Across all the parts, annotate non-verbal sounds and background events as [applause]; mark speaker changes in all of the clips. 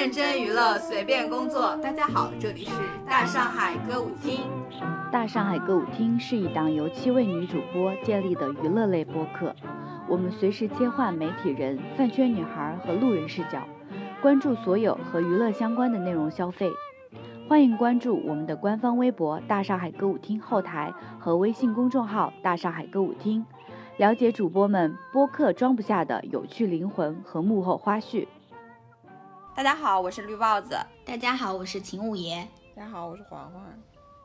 Speaker 1: 认真娱乐，随便工作。大家好，这里是大上海歌舞厅。
Speaker 2: 大上海歌舞厅是一档由七位女主播建立的娱乐类播客，我们随时切换媒体人、饭圈女孩和路人视角，关注所有和娱乐相关的内容消费。欢迎关注我们的官方微博“大上海歌舞厅”后台和微信公众号“大上海歌舞厅”，了解主播们播客装不下的有趣灵魂和幕后花絮。
Speaker 1: 大家好，我是绿帽子。
Speaker 3: 大家好，我是秦五爷。
Speaker 4: 大家好，我是环环。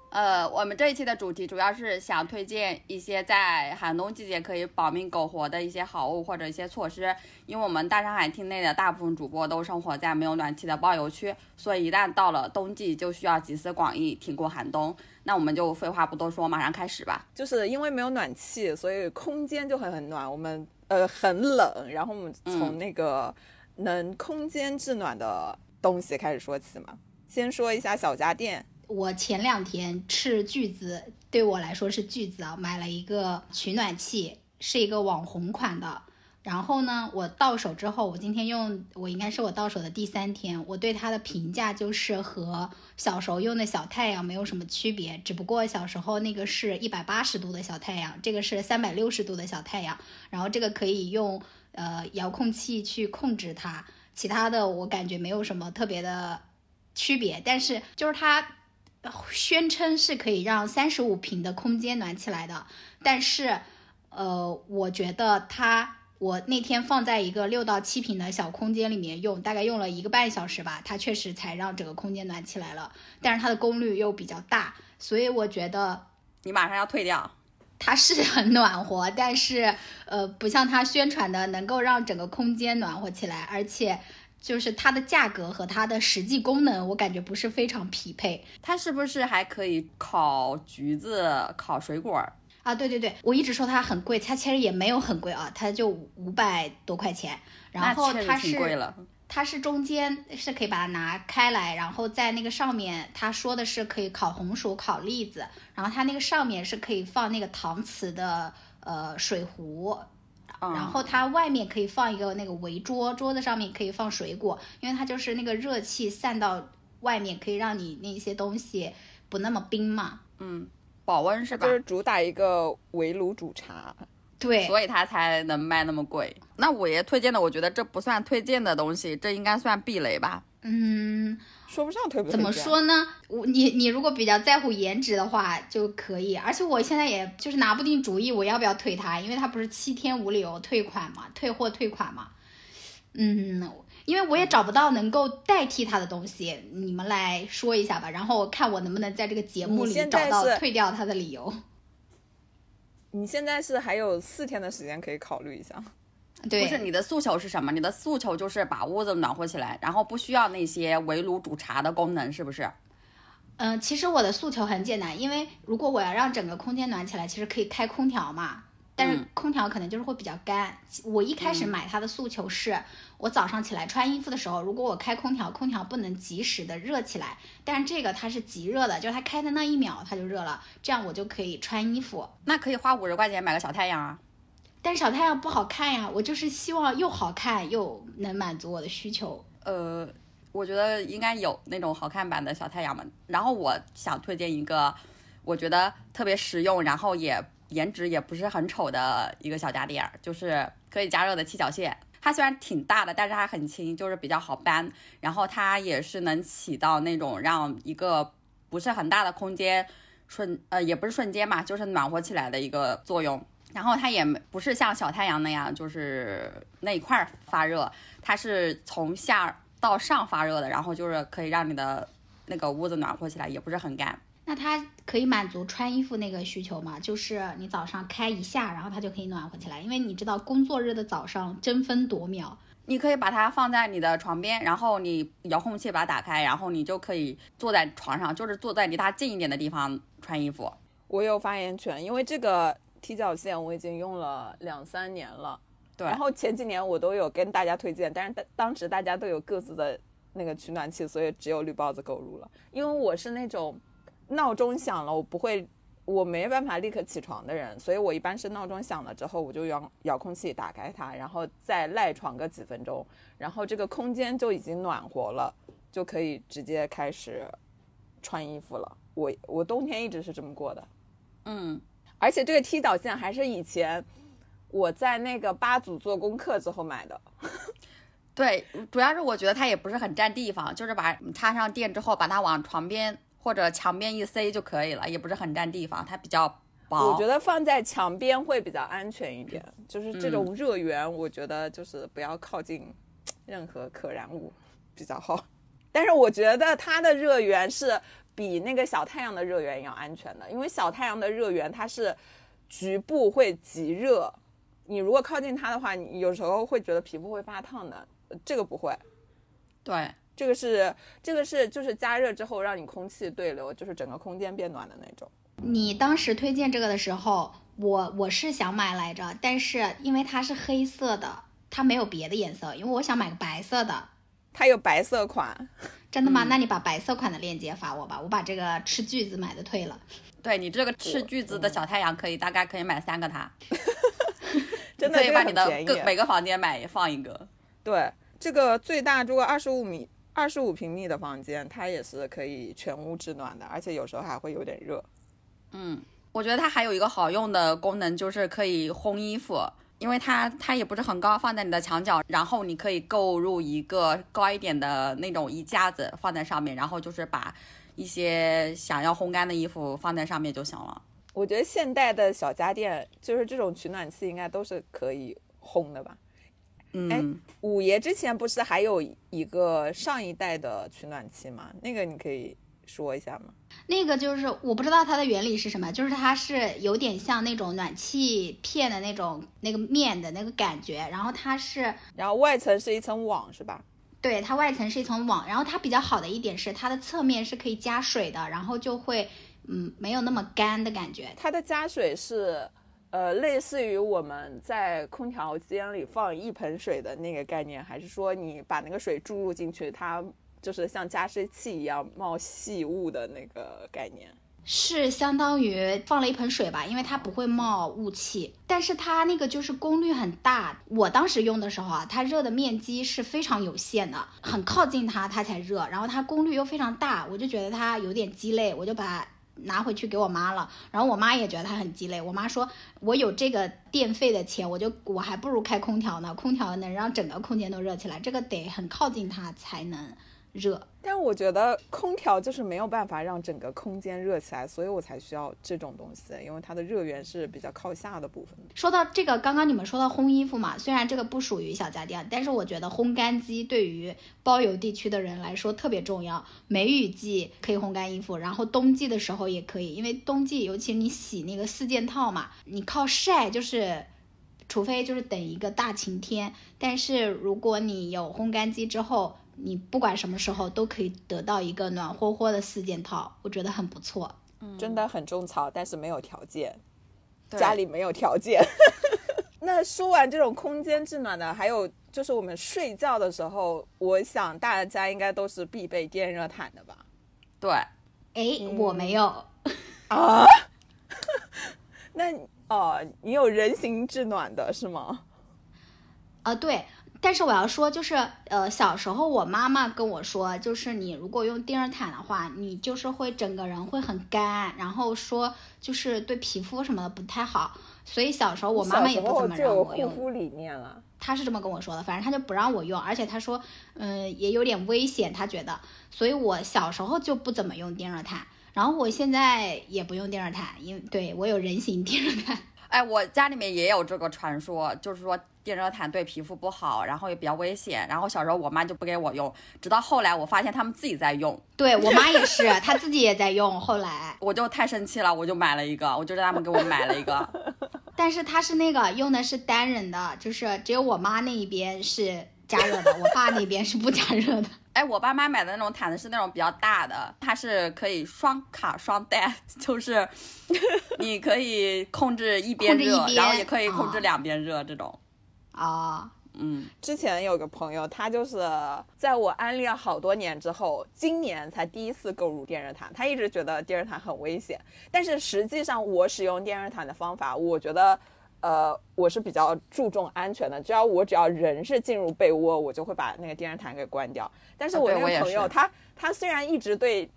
Speaker 1: 呃，我们这一期的主题主要是想推荐一些在寒冬季节可以保命苟活的一些好物或者一些措施。因为我们大上海厅内的大部分主播都生活在没有暖气的包邮区，所以一旦到了冬季，就需要集思广益，挺过寒冬。那我们就废话不多说，马上开始吧。
Speaker 4: 就是因为没有暖气，所以空间就会很暖。我们呃很冷，然后我们从那个能空间制暖的东西开始说起吗。先说一下小家电。
Speaker 3: 我前两天斥巨资，对我来说是巨资啊，买了一个取暖器，是一个网红款的。然后呢，我到手之后，我今天用，我应该是我到手的第三天，我对它的评价就是和小时候用的小太阳没有什么区别，只不过小时候那个是一百八十度的小太阳，这个是三百六十度的小太阳。然后这个可以用呃遥控器去控制它，其他的我感觉没有什么特别的区别，但是就是它。宣称是可以让三十五平的空间暖起来的，但是，呃，我觉得它，我那天放在一个六到七平的小空间里面用，大概用了一个半小时吧，它确实才让整个空间暖起来了。但是它的功率又比较大，所以我觉得
Speaker 1: 你马上要退掉。
Speaker 3: 它是很暖和，但是，呃，不像它宣传的能够让整个空间暖和起来，而且。就是它的价格和它的实际功能，我感觉不是非常匹配。
Speaker 1: 它是不是还可以烤橘子、烤水果
Speaker 3: 啊？对对对，我一直说它很贵，它其实也没有很贵啊，它就五百多块钱。然后它是它是中间是可以把它拿开来，然后在那个上面，他说的是可以烤红薯、烤栗子，然后它那个上面是可以放那个搪瓷的呃水壶。然后它外面可以放一个那个围桌，桌子上面可以放水果，因为它就是那个热气散到外面，可以让你那些东西不那么冰嘛。
Speaker 1: 嗯，保温是吧？
Speaker 4: 就是主打一个围炉煮茶，
Speaker 3: 对，
Speaker 1: 所以它才能卖那么贵。那五爷推荐的，我觉得这不算推荐的东西，这应该算避雷吧？
Speaker 3: 嗯。
Speaker 4: 说不上推不
Speaker 3: 怎么说呢？我你你如果比较在乎颜值的话就可以，而且我现在也就是拿不定主意我要不要退它，因为它不是七天无理由退款嘛，退货退款嘛。嗯，因为我也找不到能够代替它的东西，你们来说一下吧，然后看我能不能在这个节目里找到退掉它的理由。
Speaker 4: 你现在是还有四天的时间可以考虑一下。
Speaker 3: 对不
Speaker 1: 是你的诉求是什么？你的诉求就是把屋子暖和起来，然后不需要那些围炉煮茶的功能，是不是？
Speaker 3: 嗯，其实我的诉求很简单，因为如果我要让整个空间暖起来，其实可以开空调嘛。但是空调可能就是会比较干。我一开始买它的诉求是，我早上起来穿衣服的时候，如果我开空调，空调不能及时的热起来。但是这个它是极热的，就是它开的那一秒它就热了，这样我就可以穿衣服。
Speaker 1: 那可以花五十块钱买个小太阳啊。
Speaker 3: 但小太阳不好看呀，我就是希望又好看又能满足我的需求。
Speaker 1: 呃，我觉得应该有那种好看版的小太阳嘛。然后我想推荐一个，我觉得特别实用，然后也颜值也不是很丑的一个小家电，就是可以加热的七角线。它虽然挺大的，但是它很轻，就是比较好搬。然后它也是能起到那种让一个不是很大的空间瞬呃也不是瞬间嘛，就是暖和起来的一个作用。然后它也不是像小太阳那样，就是那一块发热，它是从下到上发热的，然后就是可以让你的那个屋子暖和起来，也不是很干。
Speaker 3: 那它可以满足穿衣服那个需求吗？就是你早上开一下，然后它就可以暖和起来。因为你知道工作日的早上争分夺秒，
Speaker 1: 你可以把它放在你的床边，然后你遥控器把它打开，然后你就可以坐在床上，就是坐在离它近一点的地方穿衣服。
Speaker 4: 我有发言权，因为这个。踢脚线我已经用了两三年了，
Speaker 1: 对。
Speaker 4: 然后前几年我都有跟大家推荐，但是当当时大家都有各自的那个取暖器，所以只有绿帽子购入了。因为我是那种闹钟响了我不会，我没办法立刻起床的人，所以我一般是闹钟响了之后我就遥遥控器打开它，然后再赖床个几分钟，然后这个空间就已经暖和了。就可以直接开始穿衣服了。我我冬天一直是这么过的，
Speaker 1: 嗯，
Speaker 4: 而且这个踢脚线还是以前我在那个八组做功课之后买的。[laughs]
Speaker 1: 对，主要是我觉得它也不是很占地方，就是把插上电之后，把它往床边或者墙边一塞就可以了，也不是很占地方，它比较薄。
Speaker 4: 我觉得放在墙边会比较安全一点，就是这种热源，我觉得就是不要靠近任何可燃物比较好。但是我觉得它的热源是比那个小太阳的热源要安全的，因为小太阳的热源它是局部会极热，你如果靠近它的话，你有时候会觉得皮肤会发烫的。这个不会，
Speaker 1: 对，
Speaker 4: 这个是这个是就是加热之后让你空气对流，就是整个空间变暖的那种。
Speaker 3: 你当时推荐这个的时候，我我是想买来着，但是因为它是黑色的，它没有别的颜色，因为我想买个白色的。
Speaker 4: 它有白色款，
Speaker 3: 真的吗？那你把白色款的链接发我吧，我把这个吃巨子买的退了。
Speaker 1: 对你这个吃巨子的小太阳，可以大概可以买三个它 [laughs] [laughs]
Speaker 4: 真的
Speaker 1: 可以把你的各每个房间买放一个。
Speaker 4: 对，这个最大如果二十五米、二十五平米的房间，它也是可以全屋制暖的，而且有时候还会有点热。
Speaker 1: 嗯，我觉得它还有一个好用的功能，就是可以烘衣服，因为它它也不是很高，放在你的墙角，然后你可以购入一个高一点的那种衣架子放在上面，然后就是把一些想要烘干的衣服放在上面就行了。
Speaker 4: 我觉得现代的小家电，就是这种取暖器，应该都是可以烘的吧？
Speaker 1: 嗯，
Speaker 4: 五爷之前不是还有一个上一代的取暖器吗？那个你可以说一下吗？
Speaker 3: 那个就是我不知道它的原理是什么，就是它是有点像那种暖气片的那种那个面的那个感觉，然后它是
Speaker 4: 然后外层是一层网是吧？
Speaker 3: 对它外层是一层网，然后它比较好的一点是它的侧面是可以加水的，然后就会嗯没有那么干的感觉。
Speaker 4: 它的加水是，呃，类似于我们在空调间里放一盆水的那个概念，还是说你把那个水注入进去，它就是像加湿器一样冒细雾的那个概念？
Speaker 3: 是相当于放了一盆水吧，因为它不会冒雾气，但是它那个就是功率很大。我当时用的时候啊，它热的面积是非常有限的，很靠近它它才热，然后它功率又非常大，我就觉得它有点鸡肋，我就把拿回去给我妈了。然后我妈也觉得她很鸡肋，我妈说我有这个电费的钱，我就我还不如开空调呢，空调能让整个空间都热起来，这个得很靠近它才能热。
Speaker 4: 但我觉得空调就是没有办法让整个空间热起来，所以我才需要这种东西，因为它的热源是比较靠下的部分。
Speaker 3: 说到这个，刚刚你们说到烘衣服嘛，虽然这个不属于小家电，但是我觉得烘干机对于包邮地区的人来说特别重要。梅雨季可以烘干衣服，然后冬季的时候也可以，因为冬季尤其你洗那个四件套嘛，你靠晒就是。除非就是等一个大晴天，但是如果你有烘干机之后，你不管什么时候都可以得到一个暖和和的四件套，我觉得很不错。
Speaker 4: 嗯真的很种草，但是没有条件，
Speaker 1: 对
Speaker 4: 家里没有条件。[laughs] 那说完这种空间制暖的，还有就是我们睡觉的时候，我想大家应该都是必备电热毯的吧？
Speaker 1: 对，
Speaker 3: 哎，我没有，
Speaker 4: 啊？[laughs] 那哦，你有人形制暖的是吗？
Speaker 3: 啊，对，但是我要说，就是呃，小时候我妈妈跟我说，就是你如果用电热毯的话，你就是会整个人会很干，然后说就是对皮肤什么的不太好，所以小时候我妈妈也不怎么让我用。
Speaker 4: 护肤理念了。
Speaker 3: 她是这么跟我说的，反正她就不让我用，而且她说，嗯，也有点危险，她觉得，所以我小时候就不怎么用电热毯，然后我现在也不用电热毯，因为对我有人形电热毯。
Speaker 1: 哎，我家里面也有这个传说，就是说电热毯对皮肤不好，然后也比较危险。然后小时候我妈就不给我用，直到后来我发现他们自己在用，
Speaker 3: 对我妈也是，[laughs] 她自己也在用，后来。
Speaker 1: 我就太生气了，我就买了一个，我就让他们给我买了一个。[laughs]
Speaker 3: 但是它是那个用的是单人的，就是只有我妈那一边是加热的，我爸那边是不加热的。
Speaker 1: 哎，我爸妈买的那种毯子是那种比较大的，它是可以双卡双待，[laughs] 就是 [laughs] 你可以控制一边热，然后也可以控制
Speaker 3: 哦
Speaker 1: 两边热，这种。
Speaker 3: 哦，
Speaker 1: 嗯，
Speaker 4: 之前有个朋友，他就是在我安利了好多年之后，今年才第一次购入电热毯。他一直觉得电热毯很危险，但是实际上我使用电热毯的方法，我觉得，呃，我是比较注重安全的，只要我只要人是进入被窝，我就会把那个电热毯给关掉。但是我那个朋友，
Speaker 1: 是
Speaker 4: 他他虽然一直对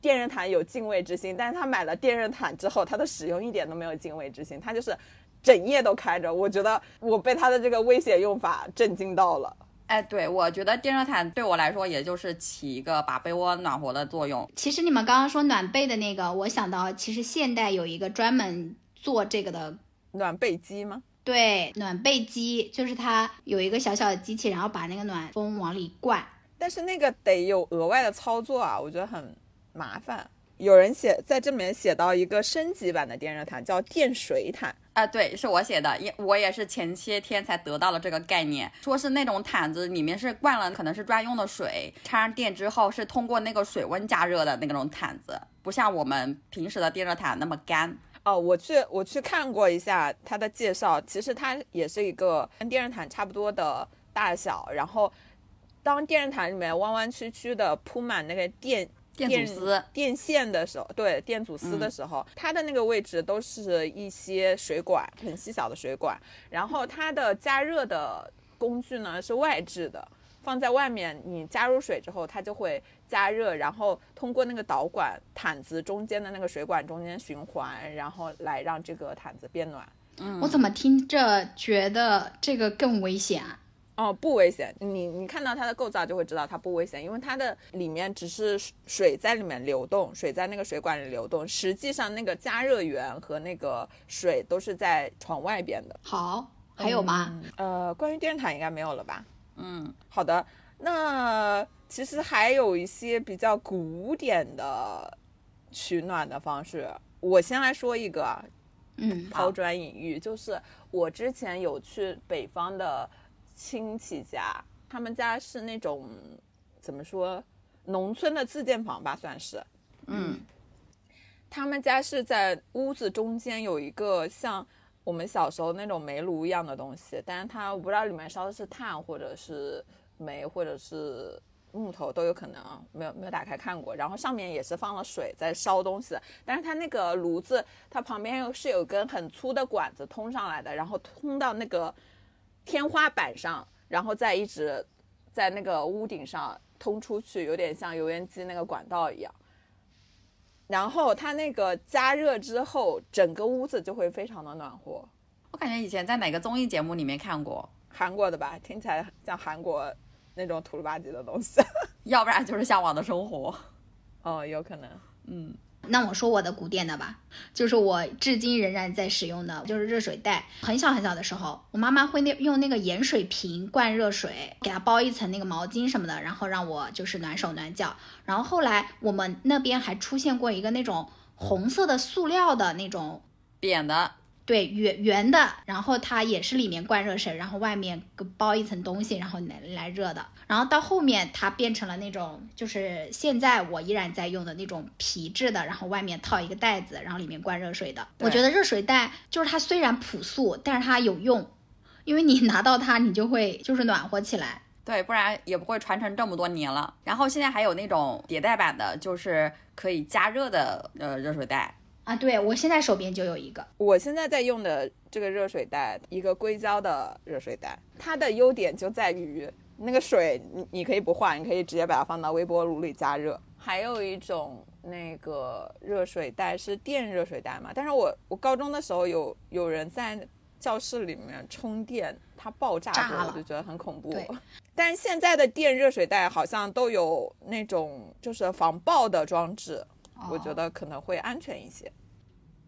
Speaker 4: 电热毯有敬畏之心，但是他买了电热毯之后，他的使用一点都没有敬畏之心，他就是整夜都开着。我觉得我被他的这个危险用法震惊到了。
Speaker 1: 哎，对，我觉得电热毯对我来说，也就是起一个把被窝暖和的作用。
Speaker 3: 其实你们刚刚说暖被的那个，我想到其实现代有一个专门做这个的。
Speaker 4: 暖被机吗？
Speaker 3: 对，暖被机就是它有一个小小的机器，然后把那个暖风往里灌。
Speaker 4: 但是那个得有额外的操作啊，我觉得很麻烦。有人写在这里面写到一个升级版的电热毯，叫电水毯。
Speaker 1: 啊、对，是我写的，也我也是前些天才得到了这个概念，说是那种毯子里面是灌了可能是专用的水，插上电之后是通过那个水温加热的那种毯子，不像我们平时的电热毯那么干。
Speaker 4: 哦，我去我去看过一下它的介绍，其实它也是一个跟电热毯差不多的大小，然后当电热毯里面弯弯曲曲的铺满那个电
Speaker 1: 电阻丝
Speaker 4: 电线的时候，对电阻丝的时候，它的那个位置都是一些水管，很细小的水管，然后它的加热的工具呢是外置的。放在外面，你加入水之后，它就会加热，然后通过那个导管毯子中间的那个水管中间循环，然后来让这个毯子变暖。
Speaker 3: 嗯我怎么听着觉得这个更危险啊？
Speaker 4: 哦，不危险。你你看到它的构造就会知道它不危险，因为它的里面只是水在里面流动，水在那个水管里流动，实际上那个加热源和那个水都是在床外边的。
Speaker 3: 好，还有吗？
Speaker 4: 呃，关于电热毯应该没有了吧？
Speaker 1: 嗯，
Speaker 4: 好的，那其实还有一些比较古典的取暖的方式。我先来说一个啊，
Speaker 3: 嗯，
Speaker 4: 抛砖引玉，就是我之前有去北方的亲戚家，他们家是那种怎么说，农村的自建房吧，算是。
Speaker 1: 嗯，
Speaker 4: 他们家是在屋子中间有一个像我们小时候那种煤炉一样的东西，但是它我不知道里面烧的是炭或者是煤或者是木头都有可能啊，没有没有打开看过。然后上面也是放了水在烧东西，但是它那个炉子它旁边又是有根很粗的管子通上来的，然后通到那个天花板上，然后再一直在那个屋顶上通出去，有点像油烟机那个管道一样。然后它那个加热之后，整个屋子就会非常的暖和。
Speaker 1: 我感觉以前在哪个综艺节目里面看过，
Speaker 4: 韩国的吧，听起来像韩国那种土了吧唧的东西。[laughs]
Speaker 1: 要不然就是向往的生活。
Speaker 4: 哦，有可能。
Speaker 1: 嗯，
Speaker 3: 那我说我的古典的吧，就是我至今仍然在使用的，就是热水袋。很小很小的时候，我妈妈会那用那个盐水瓶灌热水，给它包一层那个毛巾什么的，然后让我就是暖手暖脚。然后后来我们那边还出现过一个那种红色的塑料的那种
Speaker 1: 扁的，
Speaker 3: 对，圆圆的，然后它也是里面灌热水，然后外面包一层东西，然后来来热的。然后到后面它变成了那种，就是现在我依然在用的那种皮质的，然后外面套一个袋子，然后里面灌热水的。我觉得热水袋就是它虽然朴素，但是它有用，因为你 [laughs] 拿到它，你就会就是暖和起来。
Speaker 1: 对，不然也不会传承这么多年了。然后现在还有那种迭代版的，就是可以加热的呃热水袋。
Speaker 3: 啊，对我现在手边就有一个，
Speaker 4: 我现在在用的这个热水袋，一个硅胶的热水袋，它的优点就在于那个水你你可以不换，你可以直接把它放到微波炉里加热。还有一种那个热水袋是电热水袋嘛，但是我我高中的时候有有人在教室里面充电，它爆炸过，我就觉得很恐怖
Speaker 3: 对。[laughs]
Speaker 4: 但是现在的电热水袋好像都有那种就是防爆的装置，我觉
Speaker 3: 哦
Speaker 4: 得可能会安全一些。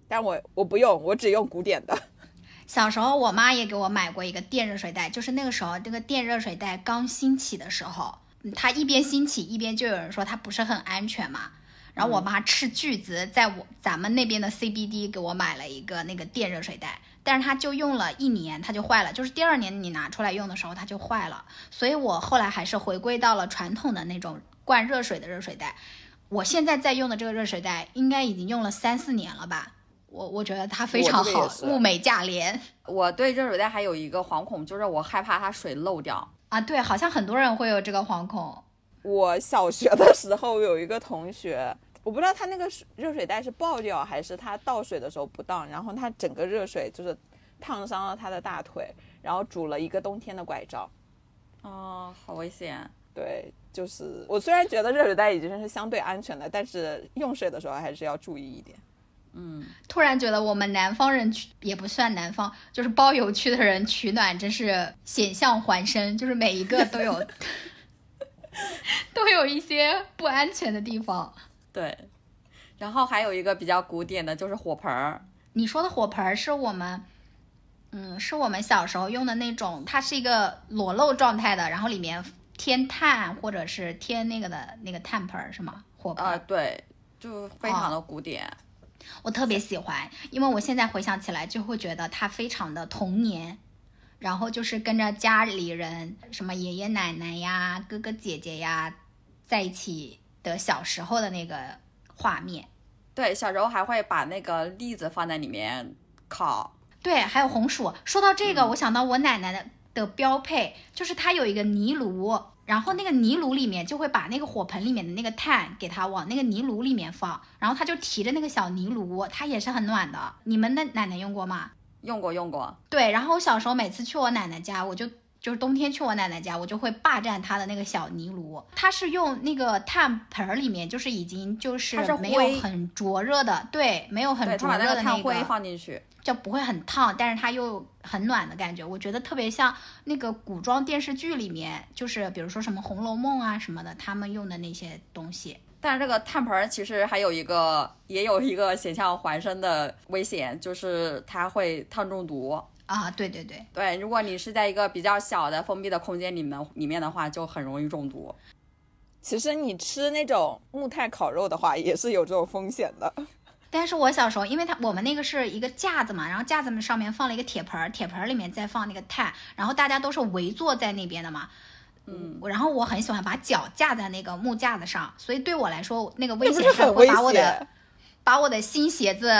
Speaker 4: 但我我不用，我只用古典的。[laughs]
Speaker 3: 小时候，我妈也给我买过一个电热水袋，就是那个时候这个电热水袋刚兴起的时候，嗯它一边兴起，一边就有人说它不是很安全嘛。然后我妈斥巨资在我咱们那边的 CBD 给我买了一个那个电热水袋，但是它就用了一年，它就坏了，就是第二年你拿出来用的时候它就坏了，所以我后来还是回归到了传统的那种灌热水的热水袋。我现在在用的这个热水袋应该已经用了三四年了吧，我我觉得它非常好，物美价廉。
Speaker 1: 我对热水袋还有一个惶恐，就是我害怕它水漏掉。
Speaker 3: 啊，对，好像很多人会有这个惶恐。
Speaker 4: 我小学的时候有一个同学，我不知道他那个水热水袋是爆掉还是他倒水的时候不当，然后他整个热水就是烫伤了他的大腿，然后拄了一个冬天的拐杖。
Speaker 1: 哦，好危险。
Speaker 4: 对，就是我虽然觉得热水袋已经是相对安全的，但是用水的时候还是要注意一点。
Speaker 1: 嗯，
Speaker 3: 突然觉得我们南方人取也不算南方，就是包邮区的人取暖真是险象环生，就是每一个都有 [laughs] 都有一些不安全的地方。
Speaker 1: 对。然后还有一个比较古典的，就是火盆儿。
Speaker 3: 你说的火盆儿是我们，嗯，是我们小时候用的那种，它是一个裸露状态的，然后里面添炭或者是添那个的那个炭盆儿是吗？火盆儿。
Speaker 1: 啊，对，就非常的古典。
Speaker 3: 我特别喜欢，因为我现在回想起来就会觉得它非常的童年，然后就是跟着家里人，什么爷爷奶奶呀、哥哥姐姐呀，在一起的小时候的那个画面。
Speaker 1: 对，小时候还会把那个栗子放在里面烤。
Speaker 3: 对，还有红薯。说到这个，我想到我奶奶的的标配，就是它有一个泥炉，然后那个泥炉里面就会把那个火盆里面的那个炭给它往那个泥炉里面放，然后它就提着那个小泥炉，它也是很暖的。你们的奶奶用过吗？
Speaker 1: 用过，用过。
Speaker 3: 对，然后我小时候每次去我奶奶家，我就就是冬天去我奶奶家，我就会霸占她的那个小泥炉。它是用那个炭盆儿里面，就是已经就是没有很灼热的，对，没有很灼热的那
Speaker 1: 个炭灰放进去。
Speaker 3: 就不会很烫，但是它又很暖的感觉，我觉得特别像那个古装电视剧里面，就是比如说什么《红楼梦》啊什么的，他们用的那些东西。
Speaker 1: 但是这个炭盆儿其实还有一个，也有一个险象环生的危险，就是它会烫中毒。
Speaker 3: 啊，对对对，
Speaker 1: 对，如果你是在一个比较小的封闭的空间里面里面的话，就很容易中毒。
Speaker 4: 其实你吃那种木炭烤肉的话，也是有这种风险的。[laughs]
Speaker 3: 但是我小时候，因为它我们那个是一个架子嘛，然后架子上面放了一个铁盆儿，铁盆儿里面再放那个炭，然后大家都是围坐在那边的嘛。
Speaker 1: 嗯，
Speaker 3: 然后我很喜欢把脚架在那个木架子上，所以对我来说，那个危险是会
Speaker 4: 是很危
Speaker 3: 把我的
Speaker 4: 险？
Speaker 3: 把我的新鞋子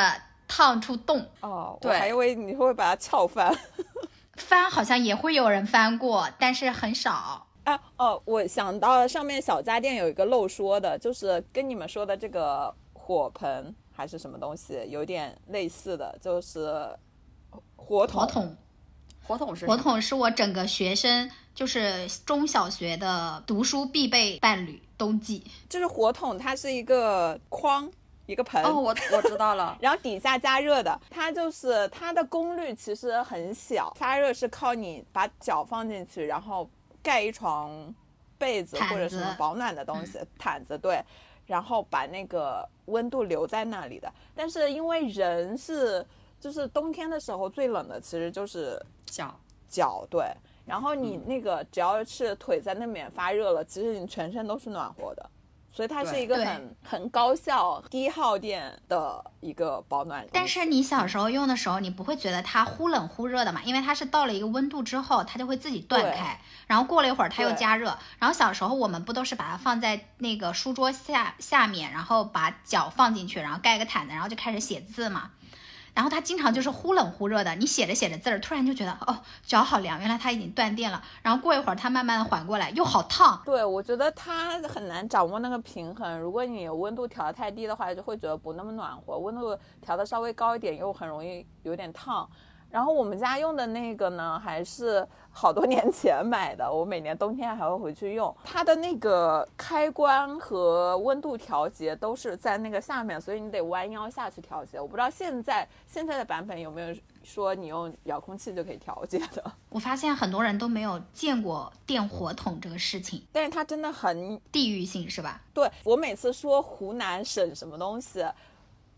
Speaker 3: 烫出洞。
Speaker 4: 哦，我
Speaker 1: 对
Speaker 4: 还以为你会把它撬翻。[laughs]
Speaker 3: 翻好像也会有人翻过，但是很少。
Speaker 4: 啊哦，我想到了上面小家电有一个漏说的，就是跟你们说的这个火盆还是什么东西有点类似的，就是火桶。
Speaker 3: 火桶，
Speaker 1: 火筒是
Speaker 3: 火
Speaker 1: 什么
Speaker 3: 筒是我整个学生就是中小学的读书必备伴侣，冬季。
Speaker 4: 就是火桶，它是一个筐，一个盆。
Speaker 1: 哦，我我知道了。[laughs]
Speaker 4: 然后底下加热的，它就是它的功率其实很小，发热是靠你把脚放进去，然后盖一床被子或者什么保暖的东西，毯子对，然后把那个温度留在那里的。但是因为人是就是冬天的时候最冷的其实就是
Speaker 1: 脚
Speaker 4: 脚对，然后你那个只要是腿在那边发热了，其实你全身都是暖和的。所以它是一个很很高效、低耗电的一个保暖。
Speaker 3: 但是你小时候用的时候，你不会觉得它忽冷忽热的嘛？因为它是到了一个温度之后，它就会自己断开，然后过了一会儿它又加热。然后小时候我们不都是把它放在那个书桌下下面，然后把脚放进去，然后盖个毯子，然后就开始写字嘛。然后它经常就是忽冷忽热的，你写着写着字儿，突然就觉得哦脚好凉，原来它已经断电了。然后过一会儿它慢慢的缓过来，又好烫。
Speaker 4: 对，我觉得它很难掌握那个平衡。如果你温度调得太低的话，就会觉得不那么暖和；温度调的稍微高一点，又很容易有点烫。然后我们家用的那个呢，还是好多年前买的，我每年冬天还会回去用。它的那个开关和温度调节都是在那个下面，所以你得弯腰下去调节。我不知道现在现在的版本有没有说你用遥控器就可以调节的，
Speaker 3: 我 [laughs] 发现很多人都没有见过电火筒这个事情，
Speaker 4: 但是它真的很
Speaker 3: 地域性是吧？
Speaker 4: 对我每次说湖南省什么东西，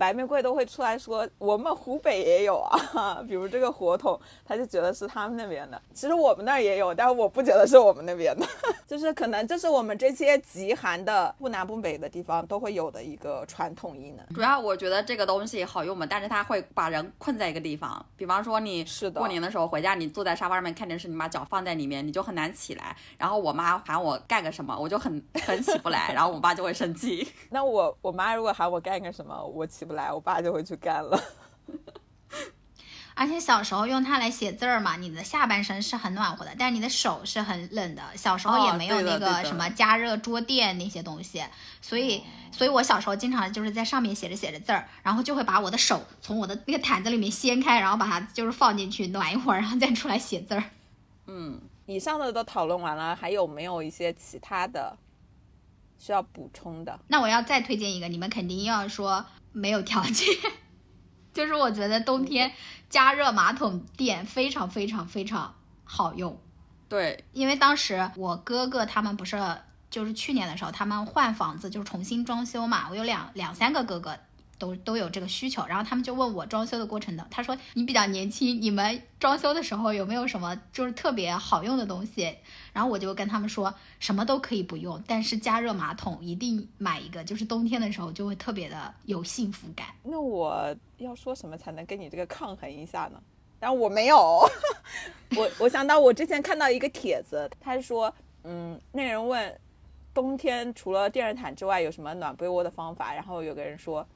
Speaker 4: 白玫瑰都会出来说我们湖北也有啊，[laughs] 比如这个火筒，他就觉得是他们那边的。其实我们那儿也有，但是我不觉得是我们那边的，[laughs] 就是可能这是我们这些极寒的不南不北的地方都会有的一个传统艺能。
Speaker 1: 主要我觉得这个东西好用嘛，但是它会把人困在一个地方。比方说你
Speaker 4: 是的
Speaker 1: 过年的时候回家，你坐在沙发上面看电视，你把脚放在里面，你就很难起来。然后我妈喊我干个什么，我就很 [laughs] 很起不来，然后我爸就会生气。
Speaker 4: 那我我妈如果喊我干个什么，我起不来，我爸就会去干了。[laughs]
Speaker 3: 而且小时候用它来写字儿嘛，你的下半身是很暖和的，但是你的手是很冷的。小时候也
Speaker 1: 哦
Speaker 3: 没有那个什么加热桌垫那些东西，所以，所以我小时候经常就是在上面写着写着字儿，然后就会把我的手从我的那个毯子里面掀开，然后把它就是放进去暖一会儿，然后再出来写字儿。
Speaker 1: 嗯，
Speaker 4: 以上的都讨论完了，还有没有一些其他的需要补充的？
Speaker 3: 那我要再推荐一个，你们肯定要说没有条件，[laughs] 就是我觉得冬天加热马桶垫非常非常非常好用。
Speaker 1: 对，
Speaker 3: 因为当时我哥哥他们不是就是去年的时候，他们换房子就是重新装修嘛，我有两两三个哥哥都都有这个需求，然后他们就问我装修的过程的，他说你比较年轻，你们装修的时候有没有什么就是特别好用的东西？然后我就跟他们说什么都可以不用，但是加热马桶一定买一个，就是冬天的时候就会特别的有幸福感。
Speaker 4: 那我要说什么才能跟你这个抗衡一下呢？但我没有，[laughs] 我我想到我之前看到一个帖子，他说，嗯，那人问冬天除了电热毯之外有什么暖被窝的方法，然后有个人说，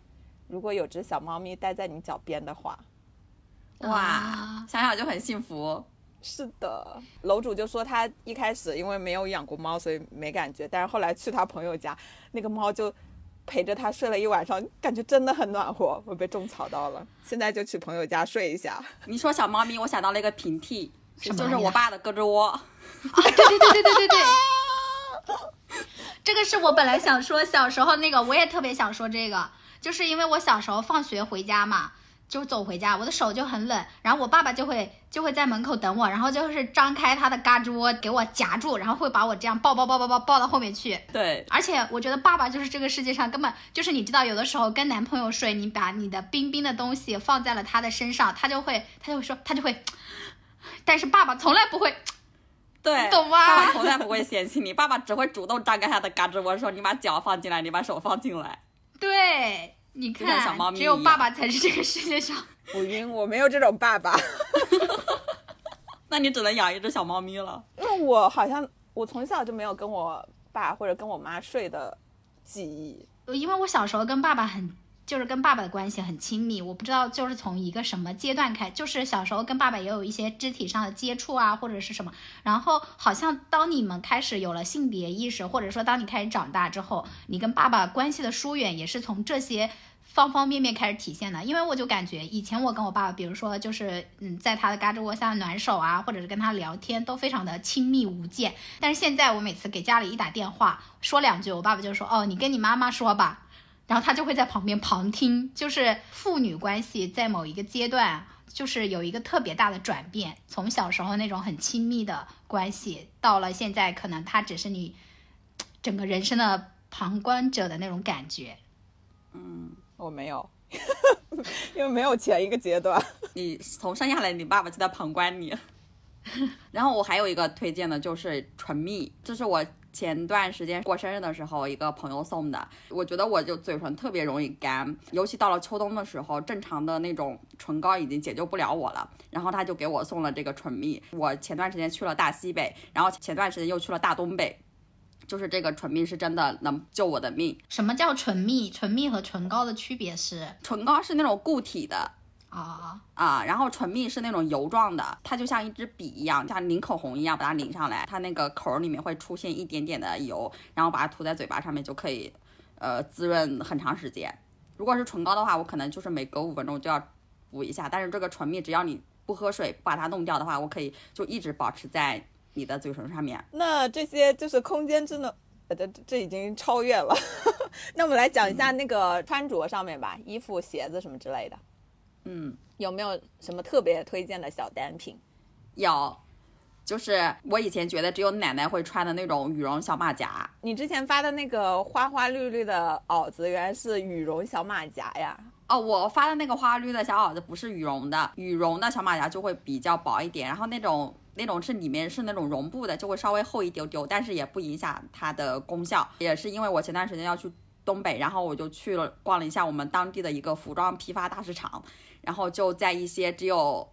Speaker 4: 如果有只小猫咪待在你脚边的话，
Speaker 1: 哇，
Speaker 3: 啊
Speaker 1: 想想就很幸福。
Speaker 4: 是的，楼主就说他一开始因为没有养过猫，所以没感觉，但是后来去他朋友家，那个猫就陪着他睡了一晚上，感觉真的很暖和。我被种草到了，[laughs] 现在就去朋友家睡一下。
Speaker 1: 你说小猫咪，我想到了一个平替，就是我爸的胳肢窝。
Speaker 3: 啊，对对对对对对对。[laughs] 这个是我本来想说，小时候那个我也特别想说这个，就是因为我小时候放学回家嘛，就走回家，我的手就很冷，然后我爸爸就会就会在门口等我，然后就是张开他的嘎吱窝给我夹住，然后会把我这样抱抱抱抱抱抱到后面去。
Speaker 1: 对，
Speaker 3: 而且我觉得爸爸就是这个世界上根本就是你知道，有的时候跟男朋友睡，你把你的冰冰的东西放在了他的身上，他就会他就会说他就会，[tsk] 但是爸爸从来不会。
Speaker 1: 对，
Speaker 3: 懂吗
Speaker 1: 爸爸从来不会嫌弃你，爸爸只会主动张开他的嘎吱窝，说你把脚放进来，你把手放进来。
Speaker 3: 对，你看
Speaker 1: 猫，咪
Speaker 3: 只有爸爸才是这个世界上。
Speaker 4: 我晕，我没有这种爸爸，[laughs]
Speaker 1: 那你只能养一只小猫咪了。
Speaker 4: 因为我好像我从小就没有跟我爸或者跟我妈睡的记忆。
Speaker 3: 因为我小时候跟爸爸很，就是跟爸爸的关系很亲密，我不知道就是从一个什么阶段开，就是小时候跟爸爸也有一些肢体上的接触啊，或者是什么。然后好像当你们开始有了性别意识，或者说当你开始长大之后，你跟爸爸关系的疏远也是从这些。方方面面开始体现的，因为我就感觉以前我跟我爸爸，比如说就是嗯，在他的嘎吱窝下暖手啊，或者是跟他聊天，都非常的亲密无间。但是现在我每次给家里一打电话，说两句，我爸爸就说：“哦，你跟你妈妈说吧。”然后他就会在旁边旁听，就是父女关系在某一个阶段，就是有一个特别大的转变，从小时候那种很亲密的关系，到了现在可能他只是你 [tsk] 整个人生的旁观者的那种感觉。
Speaker 4: 嗯我没有，[laughs] 因为没有前一个阶段。
Speaker 1: 你从生下来，你爸爸就在旁观你。[laughs] 然后我还有一个推荐的，就是唇蜜，这是我前段时间过生日的时候一个朋友送的。我觉得我就嘴唇特别容易干，尤其到了秋冬的时候，正常的那种唇膏已经解救不了我了。然后他就给我送了这个唇蜜。我前段时间去了大西北，然后前段时间又去了大东北，就是这个唇蜜是真的能救我的命。
Speaker 3: 什么叫唇蜜？唇蜜和唇膏的区别是
Speaker 1: 唇膏是那种固体的，
Speaker 3: 啊、
Speaker 1: 啊，然后唇蜜是那种油状的，它就像一支笔一样，像拧口红一样把它拧上来，它那个口儿里面会出现一点点的油，然后把它涂在嘴巴上面就可以，呃，滋润很长时间。如果是唇膏的话，我可能就是每隔五分钟就要补一下，但是这个唇蜜只要你不喝水不把它弄掉的话，我可以就一直保持在你的嘴唇上面。
Speaker 4: 那这些就是空间真的，呃，这这已经超越了。[laughs] 那我们来讲一下那个穿着上面吧，衣服、鞋子什么之类的，
Speaker 1: 嗯，
Speaker 4: 有没有什么特别推荐的小单品？
Speaker 1: 有，就是我以前觉得只有奶奶会穿的那种羽绒小马甲，
Speaker 4: 你之前发的那个花花绿绿的袄子，原来是羽绒小马甲呀？
Speaker 1: 哦，我发的那个花绿的小袄子不是羽绒的，羽绒的小马甲就会比较薄一点，然后那种那种是里面是那种绒布的，就会稍微厚一丢丢，但是也不影响它的功效。也是因为我前段时间要去东北，然后我就去了逛了一下我们当地的一个服装批发大市场，然后就在一些只有。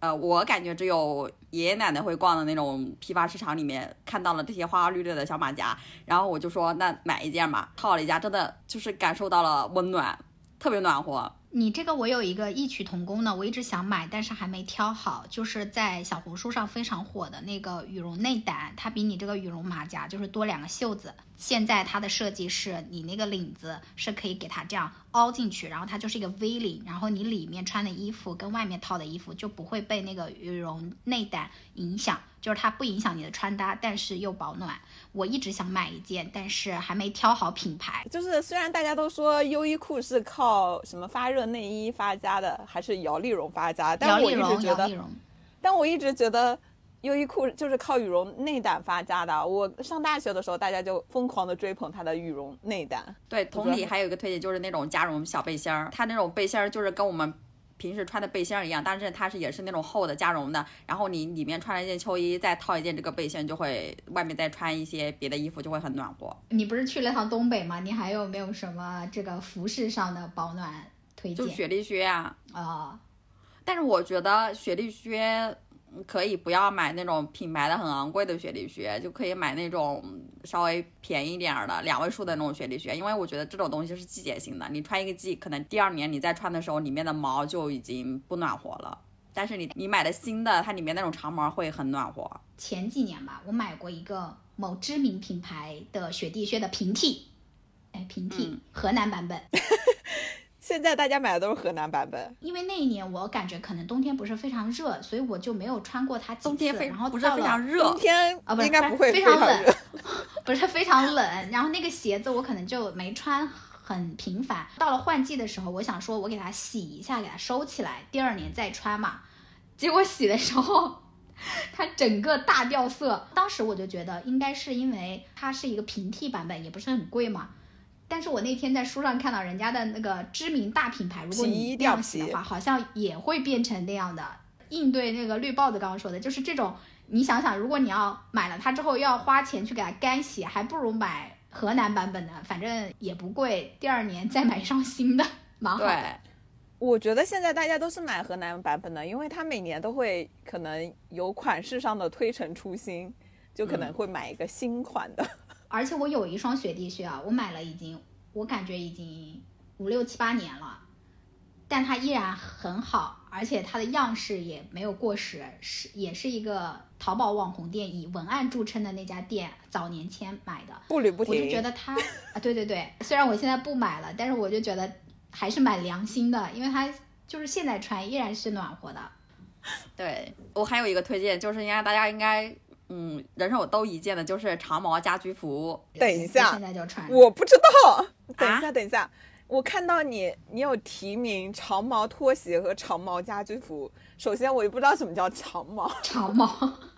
Speaker 1: 呃，我感觉只有爷爷奶奶会逛的那种批发市场里面看到了这些花花绿绿的小马甲，然后我就说那买一件吧，套了一件，真的就是感受到了温暖，特别暖和。
Speaker 3: 你这个我有一个异曲同工的，我一直想买，但是还没挑好，就是在小红书上非常火的那个羽绒内胆，它比你这个羽绒马甲就是多两个袖子。现在它的设计是你那个领子是可以给它这样凹进去，然后它就是一个 V 领，然后你里面穿的衣服跟外面套的衣服就不会被那个羽绒内胆影响，就是它不影响你的穿搭，但是又保暖。我一直想买一件，但是还没挑好品牌。
Speaker 4: 就是虽然大家都说优衣库是靠什么发热内衣发家的，还是摇粒绒发家，但我一直觉得，但我一直觉得。优衣库就是靠羽绒内胆发家的。我上大学的时候，大家就疯狂的追捧它的羽绒内胆。
Speaker 1: 对，同理还有一个推荐就是那种加绒小背心儿，它那种背心儿就是跟我们平时穿的背心儿一样，但是它是也是那种厚的加绒的。然后你里面穿了一件秋衣，再套一件这个背心，就会外面再穿一些别的衣服，就会很暖和。
Speaker 3: 你不是去了趟东北吗？你还有没有什么这个服饰上的保暖推荐？
Speaker 1: 就雪地靴啊。
Speaker 3: 啊，
Speaker 1: 但是我觉得雪地靴。可以不要买那种品牌的很昂贵的雪地靴，就可以买那种稍微便宜点儿的两位数的那种雪地靴，因为我觉得这种东西是季节性的，你穿一个季，可能第二年你再穿的时候，里面的毛就已经不暖和了。但是你你买的新的，它里面那种长毛会很暖和。
Speaker 3: 前几年吧，我买过一个某知名品牌的雪地靴的平替，哎，平替河南版本。[laughs]
Speaker 4: 现在大家买的都是河南版本，
Speaker 3: 因为那一年我感觉可能冬天不是非常热，所以我就没有穿过它几次。
Speaker 1: 冬天非
Speaker 3: 然后
Speaker 1: 不是非常热，
Speaker 4: 冬天
Speaker 3: 啊不
Speaker 4: 应该不会
Speaker 3: 非
Speaker 4: 常
Speaker 3: 冷，[laughs] 不是非常冷。然后那个鞋子我可能就没穿很频繁。到了换季的时候，我想说我给它洗一下，给它收起来，第二年再穿嘛。结果洗的时候，[laughs] 它整个大掉色。当时我就觉得应该是因为它是一个平替版本，也不是很贵嘛。但是我那天在书上看到人家的那个知名大品牌，如果你这样洗的话，好像也会变成那样的。应对那个绿豹子刚刚说的，就是这种。你想想，如果你要买了它之后要花钱去给它干洗，还不如买河南版本的，反正也不贵。第二年再买一双新的，蛮好的。
Speaker 4: 我觉得现在大家都是买河南版本的，因为它每年都会可能有款式上的推陈出新，就可能会买一个新款的。
Speaker 3: 而且我有一双雪地靴啊，我买了已经，我感觉已经五六七八年了，但它依然很好，而且它的样式也没有过时，是也是一个淘宝网红店以文案著称的那家店早年前买的，
Speaker 4: 步履不停。
Speaker 3: 我就觉得它啊，对对对，虽然我现在不买了，但是我就觉得还是蛮良心的，因为它就是现在穿依然是暖和的。
Speaker 1: 对我还有一个推荐，就是应该大家应该。嗯，人手都一件的就是长毛家居服。
Speaker 4: 等一下，
Speaker 3: 现在就穿。
Speaker 4: 我不知道。等一下，等一下，我看到你，你有提名长毛拖鞋和长毛家居服。首先，我也不知道什么叫长毛。
Speaker 3: 长毛，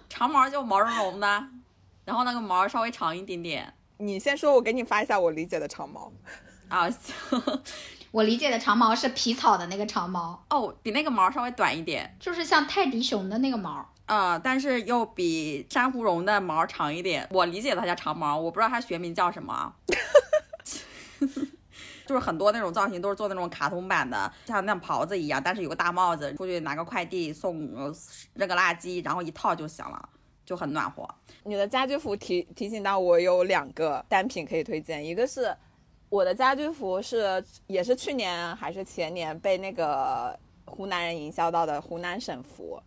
Speaker 1: 长毛就毛茸茸的，然后那个毛稍微长一点点。
Speaker 4: 你先说，我给你发一下我理解的长毛。
Speaker 1: 啊，行。
Speaker 3: 我理解的长毛是皮草的那个长毛。
Speaker 1: 哦，比那个毛稍微短一点，
Speaker 3: 就是像泰迪熊的那个毛。
Speaker 1: 呃，但是又比珊瑚绒的毛长一点。我理解它叫长毛，我不知道它学名叫什么。[laughs] 就是很多那种造型都是做那种卡通版的，像那袍子一样，但是有个大帽子，出去拿个快递送扔个垃圾，然后一套就行了，就很暖和。
Speaker 4: 你的家居服提提醒到我有两个单品可以推荐，一个是我的家居服是也是去年还是前年被那个湖南人营销到的湖南省服。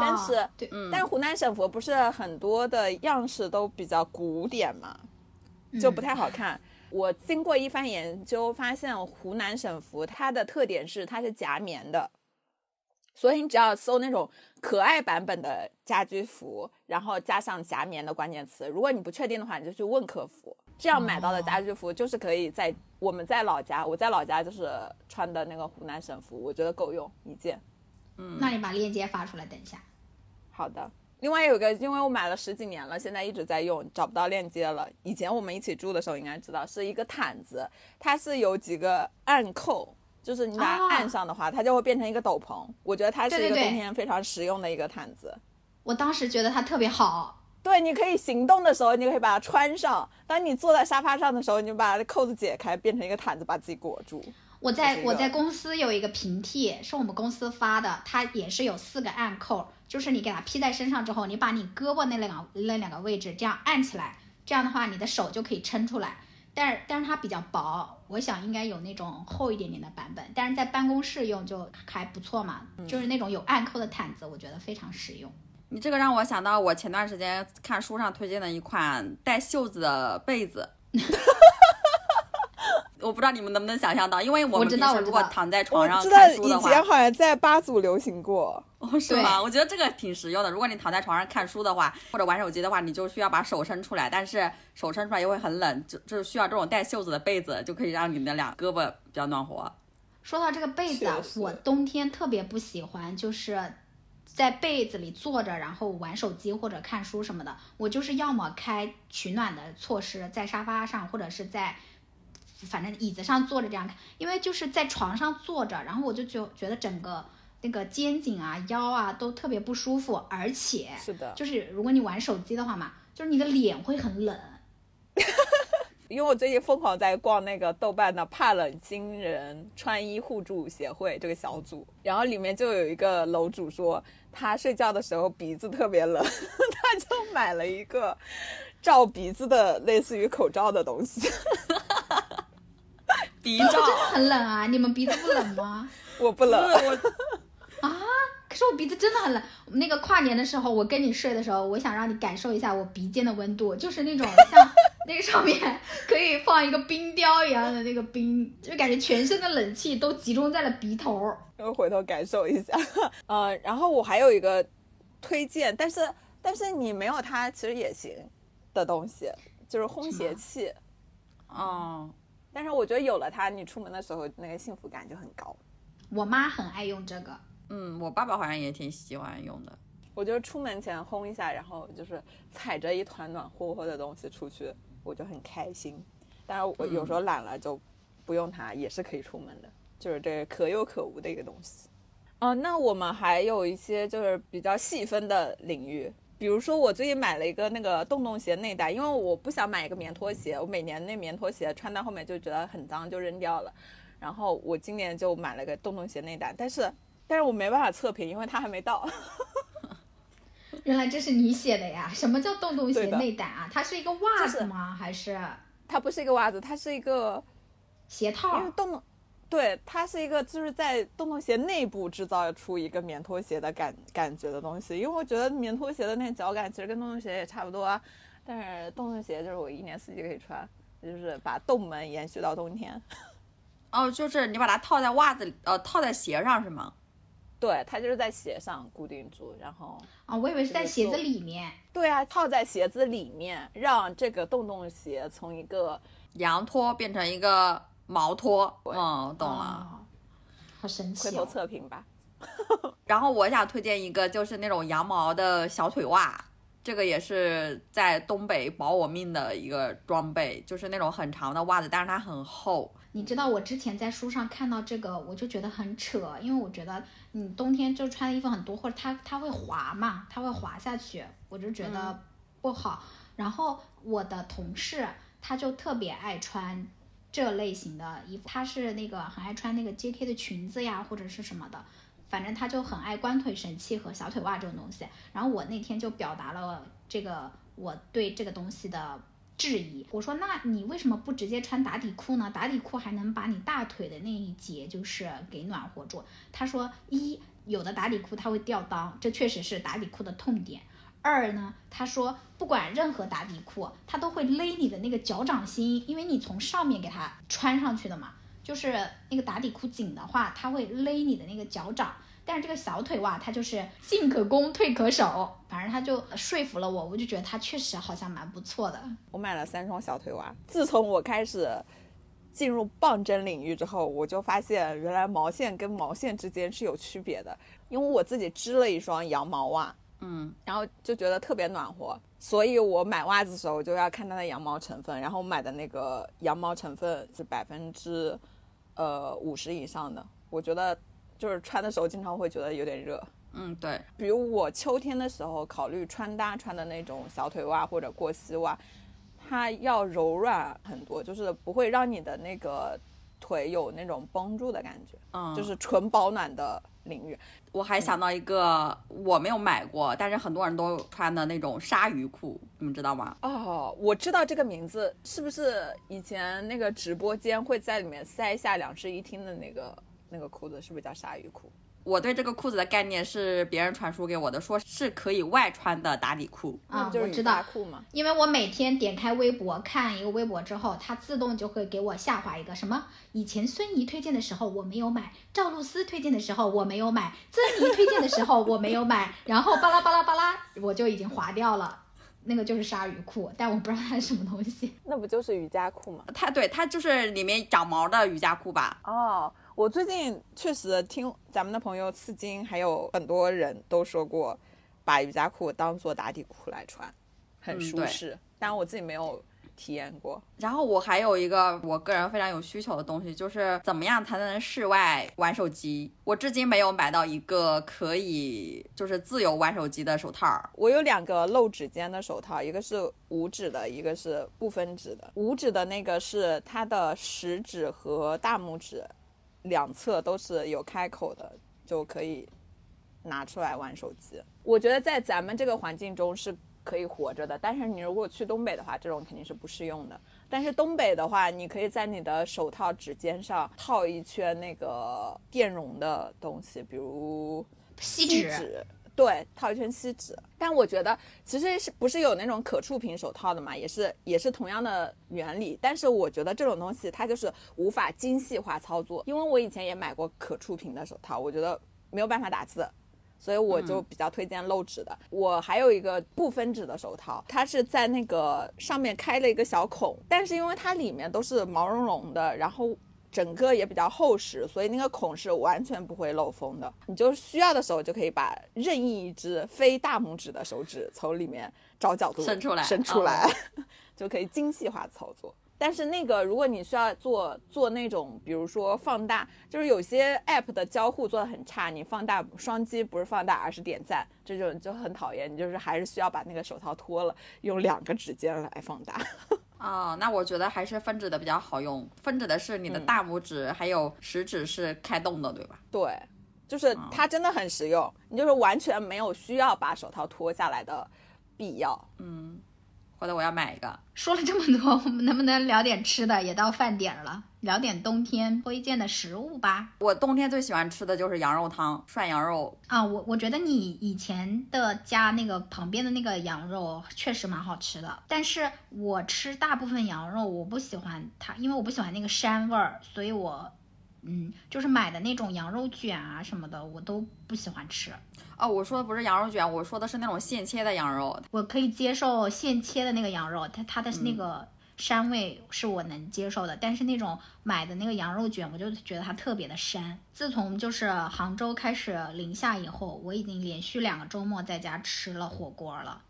Speaker 4: 但是，
Speaker 3: 对，
Speaker 4: 但是湖南省服不是很多的样式都比较古典嘛，就不太好看。我经过一番研究，发现湖南省服它的特点是它是夹棉的，所以你只要搜那种可爱版本的家居服，然后加上夹棉的关键词，如果你不确定的话，你就去问客服。这样买到的家居服就是可以在我们在老家，我在老家就是穿的那个湖南省服，我觉得够用一件。
Speaker 1: 嗯，
Speaker 3: 那你把链接发出来，等一下。
Speaker 4: 好的。另外有个，因为我买了十几年了，现在一直在用，找不到链接了。以前我们一起住的时候应该知道，是一个毯子，它是有几个暗扣，就是你把它按上的话，它就会变成一个斗篷。我觉得它是一个冬天非常实用的一个毯子。
Speaker 3: 我当时觉得它特别好。
Speaker 4: 对，你可以行动的时候，你可以把它穿上；当你坐在沙发上的时候，你就把扣子解开，变成一个毯子，把自己裹住。
Speaker 3: 我在我在公司有一个平替，是我们公司发的，它也是有四个暗扣，就是你给它披在身上之后，你把你胳膊那两那两个位置这样按起来，这样的话你的手就可以撑出来，但是但是它比较薄，我想应该有那种厚一点点的版本，但是在办公室用就还不错嘛，就是那种有暗扣的毯子，我觉得非常实用。
Speaker 1: 你这个让我想到我前段时间看书上推荐的一款带袖子的被子。[laughs] 我不知道你们能不能想象到，因为我们平时如果躺在床上看书的话，
Speaker 4: 以前好像在八组流行过，[laughs]
Speaker 1: 哦，是吗？我觉得这个挺实用的。如果你躺在床上看书的话，或者玩手机的话，你就需要把手伸出来，但是手伸出来又会很冷，就就是需要这种带袖子的被子，就可以让你的两胳膊比较暖和。
Speaker 3: 说到这个被子，我冬天特别不喜欢，就是在被子里坐着，然后玩手机或者看书什么的。我就是要么开取暖的措施，在沙发上或者是在。反正椅子上坐着这样看，因为就是在床上坐着，然后我就觉觉得整个那个肩颈啊、腰啊都特别不舒服，而且
Speaker 4: 是的，
Speaker 3: 就是如果你玩手机的话嘛，就是你的脸会很冷。[laughs]
Speaker 4: 因为我最近疯狂在逛那个豆瓣的怕冷惊人穿衣互助协会这个小组，然后里面就有一个楼主说，他睡觉的时候鼻子特别冷，[laughs] 他就买了一个罩鼻子的类似于口罩的东西。[laughs]
Speaker 1: 鼻罩真
Speaker 3: 的很冷啊！你们鼻子不冷吗？[laughs]
Speaker 4: 我不冷。
Speaker 3: 我啊！可是我鼻子真的很冷。那个跨年的时候，我跟你睡的时候，我想让你感受一下我鼻尖的温度，就是那种像 [laughs] 那个上面可以放一个冰雕一样的那个冰，就感觉全身的冷气都集中在了鼻头。
Speaker 4: 我回头感受一下。[laughs] 呃，然后我还有一个推荐，但是但是你没有它其实也行的东西，就是烘鞋器。
Speaker 1: 哦。
Speaker 4: 但是我觉得有了它，你出门的时候那个幸福感就很高。
Speaker 3: 我妈很爱用这个，
Speaker 1: 嗯，我爸爸好像也挺喜欢用的。
Speaker 4: 我就出门前烘一下，然后就是踩着一团暖和和的东西出去，我就很开心。但是我有时候懒了就不用它，也是可以出门的，就是这可有可无的一个东西。哦，那我们还有一些就是比较细分的领域。比如说，我最近买了一个那个洞洞鞋内胆，因为我不想买一个棉拖鞋，我每年那棉拖鞋穿到后面就觉得很脏，就扔掉了。然后我今年就买了个洞洞鞋内胆，但是但是我没办法测评，因为它还没到。[laughs]
Speaker 3: 原来这是你写的呀？什么叫洞洞鞋内胆啊？它是一个袜子吗？还是？
Speaker 4: 它不是一个袜子，它是一个
Speaker 3: 鞋套。
Speaker 4: 因为洞洞。对，它是一个就是在洞洞鞋内部制造出一个棉拖鞋的感感觉的东西，因为我觉得棉拖鞋的那个脚感其实跟洞洞鞋也差不多，但是洞洞鞋就是我一年四季可以穿，就是把洞门延续到冬天。[laughs]
Speaker 1: 哦，就是你把它套在袜子，呃，套在鞋上是吗？
Speaker 4: 对，它就是在鞋上固定住，然后
Speaker 3: 啊，我以为是在鞋子里面。
Speaker 4: 对啊，套在鞋子里面，让这个洞洞鞋从一个
Speaker 1: 羊拖变成一个。毛拖，嗯，懂了，
Speaker 3: 好神奇，
Speaker 4: 回头测评吧。[laughs]
Speaker 1: 然后我想推荐一个，就是那种羊毛的小腿袜，这个也是在东北保我命的一个装备，就是那种很长的袜子，但是它很厚。
Speaker 3: 你知道我之前在书上看到这个，我就觉得很扯，因为我觉得你冬天就穿的衣服很多，或者它它会滑嘛，它会滑下去，我就觉得不好。然后我的同事他就特别爱穿。这类型的衣服，他是那个很爱穿那个 J.K. 的裙子呀，或者是什么的，反正他就很爱光腿神器和小腿袜这种东西。然后我那天就表达了这个我对这个东西的质疑，我说那你为什么不直接穿打底裤呢？打底裤还能把你大腿的那一节就是给暖和住。他说一有的打底裤它会掉裆，这确实是打底裤的痛点。二呢，他说不管任何打底裤，它都会勒你的那个脚掌心，因为你从上面给它穿上去的嘛，就是那个打底裤紧的话，它会勒你的那个脚掌。但是这个小腿袜，它就是进可攻，退可守，反正他就说服了我，我就觉得它确实好像蛮不错的。
Speaker 4: 我买了三双小腿袜，自从我开始进入棒针领域之后，我就发现原来毛线跟毛线之间是有区别的，因为我自己织了一双羊毛袜。
Speaker 1: 嗯，
Speaker 4: 然后就觉得特别暖和，所以我买袜子的时候就要看它的羊毛成分，然后我买的那个羊毛成分是百分之，呃五十以上的，我觉得就是穿的时候经常会觉得有点热。
Speaker 1: 嗯，对，
Speaker 4: 比如我秋天的时候考虑穿搭穿的那种小腿袜或者过膝袜，它要柔软很多，就是不会让你的那个。腿有那种绷住的感觉，
Speaker 1: 嗯，
Speaker 4: 就是纯保暖的领域。
Speaker 1: 我还想到一个我没有买过，但是很多人都穿的那种鲨鱼裤，你们知道吗？
Speaker 4: 哦，我知道这个名字，是不是以前那个直播间会在里面塞下两室一厅的那个那个裤子，是不是叫鲨鱼裤？
Speaker 1: 我对这个裤子的概念是别人传输给我的，说是可以外穿的打底裤。
Speaker 3: 啊
Speaker 4: 就是瑜
Speaker 3: 我知道，
Speaker 4: 裤嘛？
Speaker 3: 因为我每天点开微博看一个微博之后，它自动就会给我下滑一个什么，以前孙怡推荐的时候我没有买，赵露思推荐的时候我没有买，曾妮推荐的时候我没有买，然后巴拉巴拉巴拉，我就已经划掉了。那个就是鲨鱼裤，但我不知道它是什么东西。
Speaker 4: 那不就是瑜伽裤吗？
Speaker 1: 它对它就是里面长毛的瑜伽裤吧？
Speaker 4: 哦，我最近确实听咱们的朋友刺金，还有很多人都说过，把瑜伽裤当做打底裤来穿，很舒适。当然我自己没有体验过。
Speaker 1: 然后我还有一个我个人非常有需求的东西，就是怎么样才能室外玩手机？我至今没有买到一个可以就是自由玩手机的手套。
Speaker 4: 我有两个露指尖的手套，一个是五指的，一个是不分指的。五指的那个是它的食指和大拇指两侧都是有开口的，就可以拿出来玩手机。我觉得在咱们这个环境中是可以活着的，但是你如果去东北的话，这种肯定是不适用的。但是东北的话，你可以在你的手套指尖上套一圈那个电容的东西，比如
Speaker 3: 锡
Speaker 4: 锡
Speaker 3: 纸
Speaker 4: 对，套一圈锡纸。但我觉得其实是不是有那种可触屏手套的嘛，也是也是同样的原理。但是我觉得这种东西它就是无法精细化操作，因为我以前也买过可触屏的手套，我觉得没有办法打字。所以我就比较推荐漏指的。我还有一个不分指的手套，它是在那个上面开了一个小孔，但是因为它里面都是毛茸茸的，然后整个也比较厚实，所以那个孔是完全不会漏风的。你就需要的时候就可以把任意一只非大拇指的手指从里面找角度
Speaker 1: 伸出来
Speaker 4: 伸出来，[laughs] 就可以精细化操作。但是那个，如果你需要做做那种，比如说放大，就是有些 app 的交互做的很差，你放大双击不是放大，而是点赞，这种就很讨厌。你就是还是需要把那个手套脱了，用两个指尖来放大。[laughs]
Speaker 1: 哦，那我觉得还是分指的比较好用。分指的是你的大拇指还有食指是开动的，对吧？
Speaker 4: 对，就是它真的很实用，你就是完全没有需要把手套脱下来的必要。
Speaker 1: 或者我要买一个。
Speaker 3: 说了这么多，我们能不能聊点吃的？也到饭点儿了，聊点冬天推荐的食物吧。
Speaker 1: 我冬天最喜欢吃的就是羊肉汤，涮羊肉。
Speaker 3: 啊，我我觉得你以前的家那个旁边的那个羊肉确实蛮好吃的，但是我吃大部分羊肉我不喜欢它，因为我不喜欢那个膻味儿，所以我嗯，就是买的那种羊肉卷啊什么的，我都不喜欢吃。
Speaker 1: 哦，我说的不是羊肉卷，我说的是那种现切的羊肉。
Speaker 3: 我可以接受现切的那个羊肉，它它的那个膻味是我能接受的，但是那种买的那个羊肉卷，我就觉得它特别的膻。自从就是杭州开始零下以后，我已经连续两个周末在家吃了火锅了，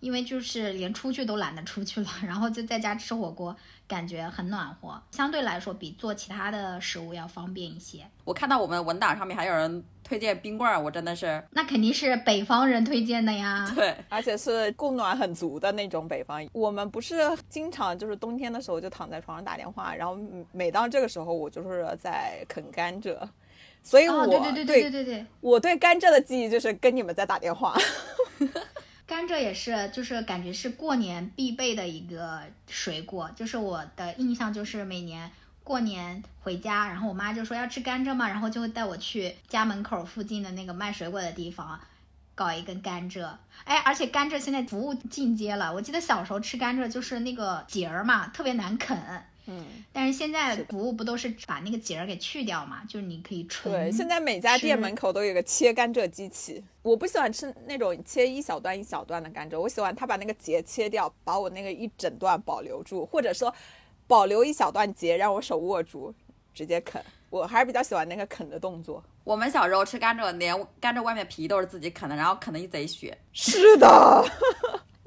Speaker 3: 因为就是连出去都懒得出去了，[laughs] 然后就在家吃火锅，感觉很暖和，相对来说比做其他的食物要方便一些。
Speaker 1: 我看到我们文档上面还有人推荐冰棍儿，我真的是
Speaker 3: 那肯定是北方人推荐的呀。[laughs]
Speaker 1: 对。
Speaker 4: 而且是供暖很足的那种北方。我们不是经常就是冬天的时候就躺在床上打电话，然后每当这个时候我就是在啃甘蔗，所以我、
Speaker 3: 哦，对对对对对对对。
Speaker 4: 我对甘蔗的记忆就是跟你们在打电话。[laughs]
Speaker 3: 甘蔗也是，就是感觉是过年必备的一个水果。就是我的印象就是每年过年回家，然后我妈就说要吃甘蔗嘛，然后就会带我去家门口附近的那个卖水果的地方搞一根甘蔗。哎，而且甘蔗现在服务进阶了。我记得小时候吃甘蔗就是那个节儿嘛，特别难啃。
Speaker 4: 嗯，
Speaker 3: 但是现在服务不都是把那个节儿给去掉嘛？就是你可以纯
Speaker 4: 对，现在每家店门口都有个切甘蔗机器。我不喜欢吃那种切一小段一小段的甘蔗，我喜欢他把那个节切掉，把我那个一整段保留住，或者说保留一小段节让我手握住，直接啃。我还是比较喜欢那个啃的动作。
Speaker 1: 我们小时候吃甘蔗，连甘蔗外面皮都是自己啃的，然后啃的一贼血。
Speaker 4: 是的，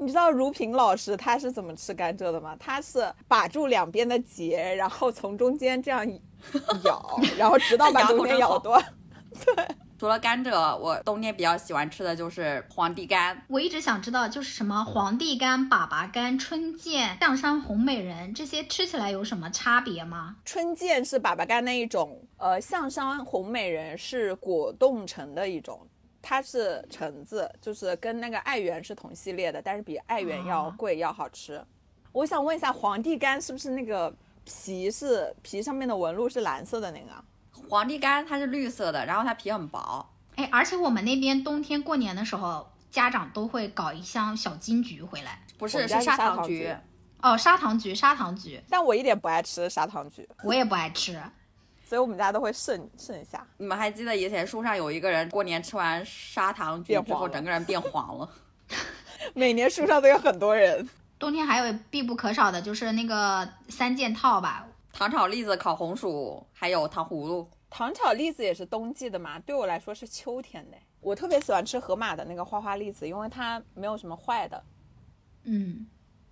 Speaker 4: 你知道如萍老师他是怎么吃甘蔗的吗？他是把住两边的节，然后从中间这样 [laughs] 咬，然后直到把中间咬断。[laughs]
Speaker 1: 对除了甘蔗，我冬天比较喜欢吃的就是皇帝柑。
Speaker 3: 我一直想知道，就是什么皇帝柑、粑粑柑、春见、象山红美人这些吃起来有什么差别吗？
Speaker 4: 春见是粑粑柑那一种，呃，象山红美人是果冻橙的一种，它是橙子，就是跟那个爱媛是同系列的，但是比爱媛要
Speaker 3: 哦
Speaker 4: 贵、要好吃。我想问一下，皇帝柑是不是那个皮是皮上面的纹路是蓝色的那个啊？
Speaker 1: 皇帝柑它是绿色的，然后它皮很薄。
Speaker 3: 哎，而且我们那边冬天过年的时候，家长都会搞一箱小金桔回来。
Speaker 1: 不是，
Speaker 4: 是
Speaker 1: 砂
Speaker 4: 砂糖橘
Speaker 1: 橘。
Speaker 3: 哦，砂糖橘，砂糖橘，
Speaker 4: 但我一点不爱吃砂糖橘，
Speaker 3: 我也不爱吃。
Speaker 4: 所以我们家都会剩剩下。
Speaker 1: 你们还记得以前书上有一个人过年吃完砂糖橘之后，整个人变黄了？[laughs]
Speaker 4: 每年树上都有很多人。
Speaker 3: 冬天还有必不可少的就是那个三件套吧，
Speaker 1: 糖炒栗子、烤红薯，还有糖葫芦。
Speaker 4: 糖炒栗子也是冬季的嘛，对我来说是秋天的。我特别喜欢吃盒马的那个花花栗子，因为它没有什么坏的。
Speaker 3: 嗯，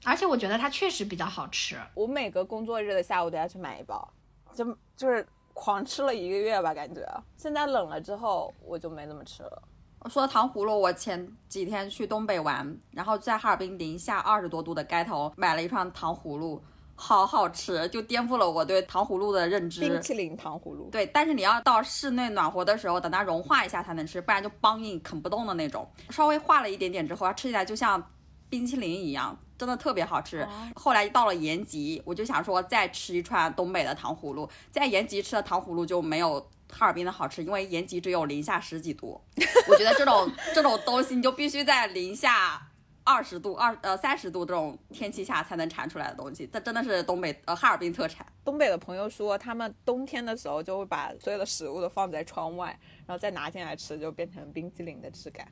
Speaker 3: 而且我觉得它确实比较好吃。
Speaker 4: 我每个工作日的下午都要去买一包，就就是狂吃了一个月吧，感觉。现在冷了之后，我就没怎么吃了。
Speaker 1: 说糖葫芦，我前几天去东北玩，然后在哈尔滨零下二十多度的街头买了一串糖葫芦，好好吃，就颠覆了我对糖葫芦的认知。
Speaker 4: 冰淇淋糖葫芦，
Speaker 1: 对，但是你要到室内暖和的时候，等它融化一下才能吃，不然就梆硬啃不动的那种。稍微化了一点点之后，它吃起来就像冰淇淋一样，真的特别好吃。后来到了延吉，我就想说再吃一串东北的糖葫芦，在延吉吃的糖葫芦就没有哈尔滨的好吃，因为延吉只有零下十几度。[laughs] 我觉得这种这种东西，你就必须在零下。二十度、二呃三十度这种天气下才能产出来的东西，这真的是东北呃哈尔滨特产。
Speaker 4: 东北的朋友说，他们冬天的时候就会把所有的食物都放在窗外，然后再拿进来吃，就变成冰淇淋的质感。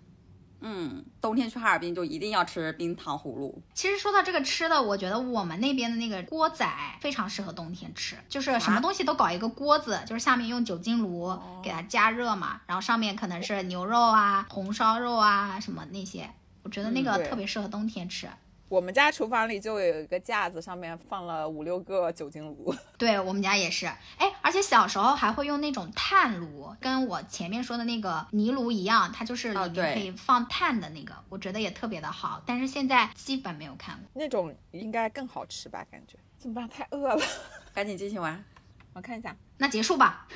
Speaker 1: 嗯，冬天去哈尔滨就一定要吃冰糖葫芦。
Speaker 3: 其实说到这个吃的，我觉得我们那边的那个锅仔非常适合冬天吃，就是什么东西都搞一个锅子，就是下面用酒精炉给它加热嘛，然后上面可能是牛肉啊、红烧肉啊什么那些，我觉得那个特别适合冬天吃。
Speaker 4: 我们家厨房里就有一个架子，上面放了五六个酒精炉。[laughs]
Speaker 3: 对我们家也是，哎，而且小时候还会用那种炭炉，跟我前面说的那个泥炉一样，它就是里面可以放炭的那个，我觉得也特别的好。但是现在基本没有看过。
Speaker 4: 那种应该更好吃吧？感觉怎么办？太饿了，[laughs]
Speaker 1: 赶紧进行完。
Speaker 4: 我看一下。
Speaker 3: 那结束吧。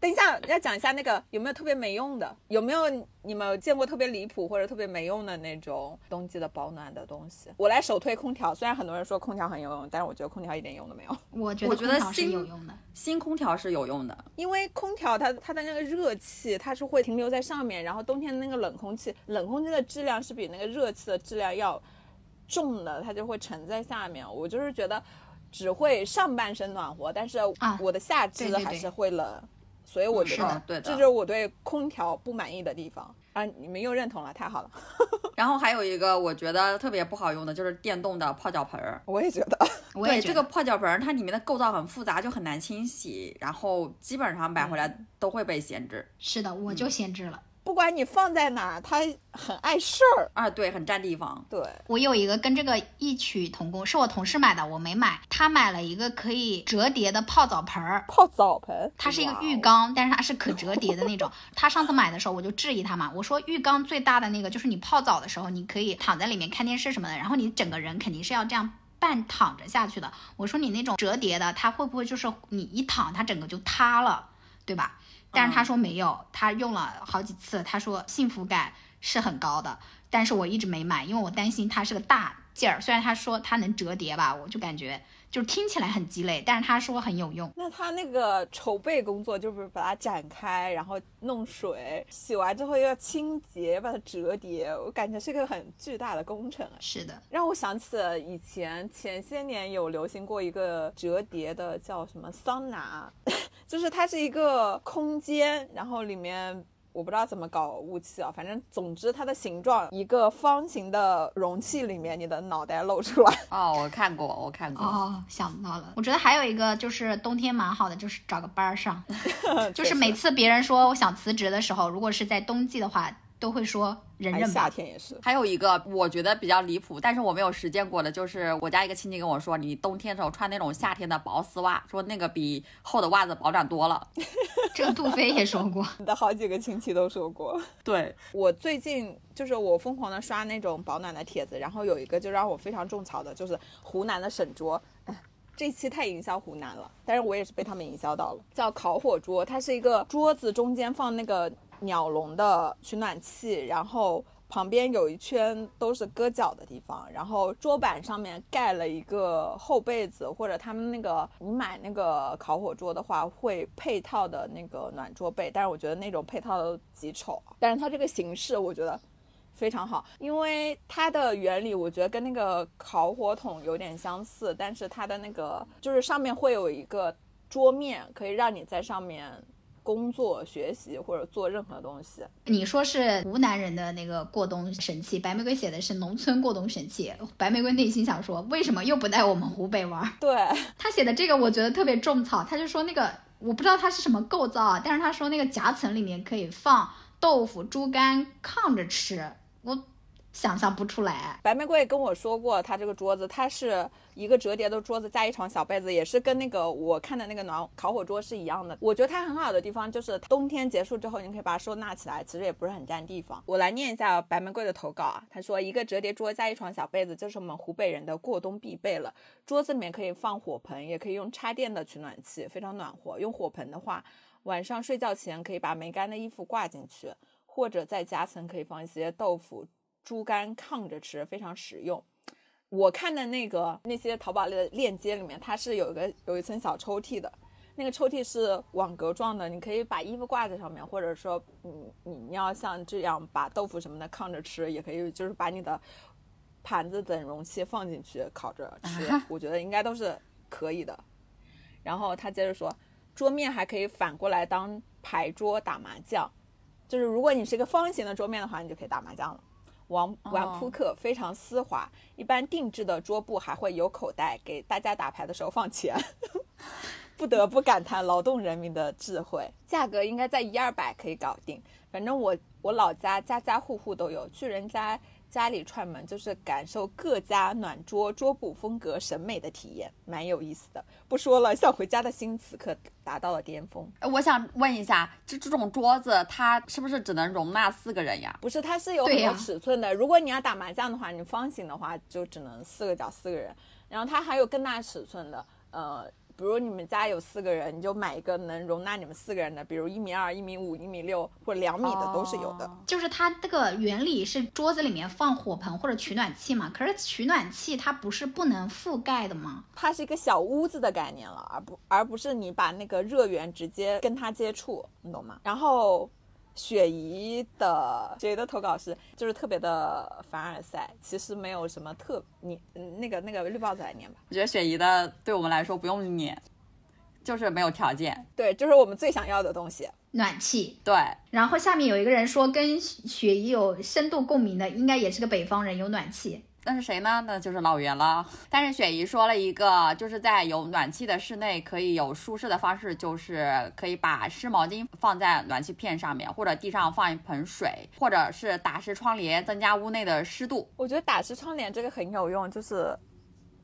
Speaker 4: 等一下，要讲一下那个有没有特别没用的？有没有你们见过特别离谱或者特别没用的那种冬季的保暖的东西？我来首推空调，虽然很多人说空调很有用，但是我觉得空调一点用都没有。[laughs]
Speaker 3: 我觉得
Speaker 1: 新
Speaker 3: 有用的。
Speaker 1: 新空调是有用的，
Speaker 4: 因为空调它它的那个热气它是会停留在上面，然后冬天的那个冷空气，冷空气的质量是比那个热气的质量要重的，它就会沉在下面。我就是觉得只会上半身暖和，但是
Speaker 3: 啊
Speaker 4: 我的下肢还是会冷，所以我觉得
Speaker 1: 对的
Speaker 4: 这就是我对空调不满意的地方啊！你们又认同了，太好了，[laughs]
Speaker 1: 然后还有一个我觉得特别不好用的就是电动的泡脚盆儿。
Speaker 4: 我也觉得。[laughs]
Speaker 1: 对，
Speaker 3: 我也觉得
Speaker 1: 这个泡脚盆儿它里面的构造很复杂，就很难清洗，然后基本上买回来都会被闲置。
Speaker 3: 是的，我就闲置了。
Speaker 4: 不管你放在哪儿，它很碍事儿。
Speaker 1: 啊，对，很占地方。
Speaker 4: 对，
Speaker 3: 我有一个跟这个异曲同工，是我同事买的，我没买。他买了一个可以折叠的泡澡盆儿，
Speaker 4: 泡澡盆，
Speaker 3: 它是一个浴缸，但是它是可折叠的那种。他上次买的时候，我就质疑他嘛，我说浴缸最大的那个就是你泡澡的时候，你可以躺在里面看电视什么的，然后你整个人肯定是要这样半躺着下去的。我说你那种折叠的，它会不会就是你一躺，它整个就塌了，对吧？但是他说没有，他用了好几次，他说幸福感是很高的，但是我一直没买，因为我担心它是个大件儿。虽然他说它能折叠吧，我就感觉就是听起来很鸡肋，但是他说很有用。
Speaker 4: 那他那个筹备工作就是把它展开，然后弄水，洗完之后又要清洁，把它折叠，我感觉是个很巨大的工程啊。
Speaker 3: 是的，
Speaker 4: 让我想起了以前前些年有流行过一个折叠的叫什么桑拿，就是它是一个空间，然后里面。我不知道怎么搞雾气啊，反正总之它的形状一个方形的容器里面，你的脑袋露出来，
Speaker 1: 哦，我看过，我看过。
Speaker 3: 哦，想到了。我觉得还有一个就是冬天蛮好的，就是找个班儿上。[laughs] 就是每次别人说我想辞职的时候，如果是在冬季的话，都会说忍
Speaker 4: 哎
Speaker 3: 忍吧。
Speaker 4: 夏天也是。
Speaker 1: 还有一个我觉得比较离谱，但是我没有实践过的，就是我家一个亲戚跟我说，你冬天的时候穿那种夏天的薄丝袜，说那个比厚的袜子保暖多了。[laughs]
Speaker 3: 这个杜飞也说过，[laughs]
Speaker 4: 你的好几个亲戚都说过。
Speaker 1: 对，
Speaker 4: 我最近就是我疯狂的刷那种保暖的帖子，然后有一个就让我非常种草的，就是湖南的沈桌。哎，这期太营销湖南了，但是我也是被他们营销到了。叫烤火桌，它是一个桌子中间放那个鸟笼的取暖器，然后旁边有一圈都是搁脚的地方，然后桌板上面盖了一个厚被子，或者他们那个你买那个烤火桌的话会配套的那个暖桌被，但是我觉得那种配套的都极丑，但是它这个形式我觉得。非常好，因为它的原理我觉得跟那个烤火桶有点相似，但是它的那个就是上面会有一个桌面，可以让你在上面工作、学习或者做任何东西。
Speaker 3: 你说是湖南人的那个过冬神器，白玫瑰写的是农村过冬神器。白玫瑰内心想说，为什么又不带我们湖北玩？
Speaker 4: 对，[laughs]
Speaker 3: 他写的这个我觉得特别种草，他就说那个我不知道它是什么构造啊，但是他说那个夹层里面可以放豆腐、猪肝炕着吃，我想象不出来。
Speaker 4: 白玫瑰跟我说过，它这个桌子它是一个折叠的桌子加一床小被子，也是跟那个我看的那个暖烤火桌是一样的。我觉得它很好的地方就是冬天结束之后，你可以把它收纳起来，其实也不是很占地方。我来念一下白玫瑰的投稿啊，他说一个折叠桌加一床小被子，就是我们湖北人的过冬必备了。桌子里面可以放火盆，也可以用插电的取暖器，非常暖和。用火盆的话，晚上睡觉前可以把没干的衣服挂进去，或者在夹层可以放一些豆腐。猪肝炕着吃非常实用。我看的那个那些淘宝的链接里面，它是有一个有一层小抽屉的，那个抽屉是网格状的，你可以把衣服挂在上面，或者说你你要像这样把豆腐什么的炕着吃，也可以就是把你的盘子等容器放进去烤着吃，我觉得应该都是可以的。然后他接着说，桌面还可以反过来当牌桌打麻将，就是如果你是一个方形的桌面的话，你就可以打麻将了。玩玩扑克非常丝滑，一般定制的桌布还会有口袋，给大家打牌的时候放钱。[laughs] 不得不感叹劳动人民的智慧，价格应该在一二百可以搞定。反正我我老家家家户户都有，去人家家里串门就是感受各家暖桌桌布风格审美的体验，蛮有意思的。不说了，想回家的心此刻达到了巅峰。
Speaker 1: 呃我想问一下，这这种桌子它是不是只能容纳四个人呀？
Speaker 4: 不是，它是有很多尺寸的。如果你要打麻将的话，你方形的话就只能四个角四个人，然后它还有更大尺寸的，呃，比如你们家有四个人，你就买一个能容纳你们四个人的，比如一米二、一米五、一米六或者两米的都是有的。
Speaker 1: 哦
Speaker 3: 就是它这个原理是桌子里面放火盆或者取暖器嘛，可是取暖器它不是不能覆盖的吗？
Speaker 4: 它是一个小屋子的概念了，而不而不是你把那个热源直接跟它接触，你懂吗？然后雪姨的雪姨的投稿是就是特别的凡尔赛，其实没有什么特你嗯那个那个绿帽子来念吧。
Speaker 1: 我觉得雪姨的对我们来说不用念，就是没有条件。
Speaker 4: 对，就是我们最想要的东西。
Speaker 3: 暖气。
Speaker 1: 对，
Speaker 3: 然后下面有一个人说跟雪姨有深度共鸣的，应该也是个北方人，有暖气。
Speaker 1: 那是谁呢？那就是老袁了。但是雪姨说了一个，就是在有暖气的室内可以有舒适的方式，就是可以把湿毛巾放在暖气片上面，或者地上放一盆水，或者是打湿窗帘，增加屋内的湿度。
Speaker 4: 我觉得打湿窗帘这个很有用，就是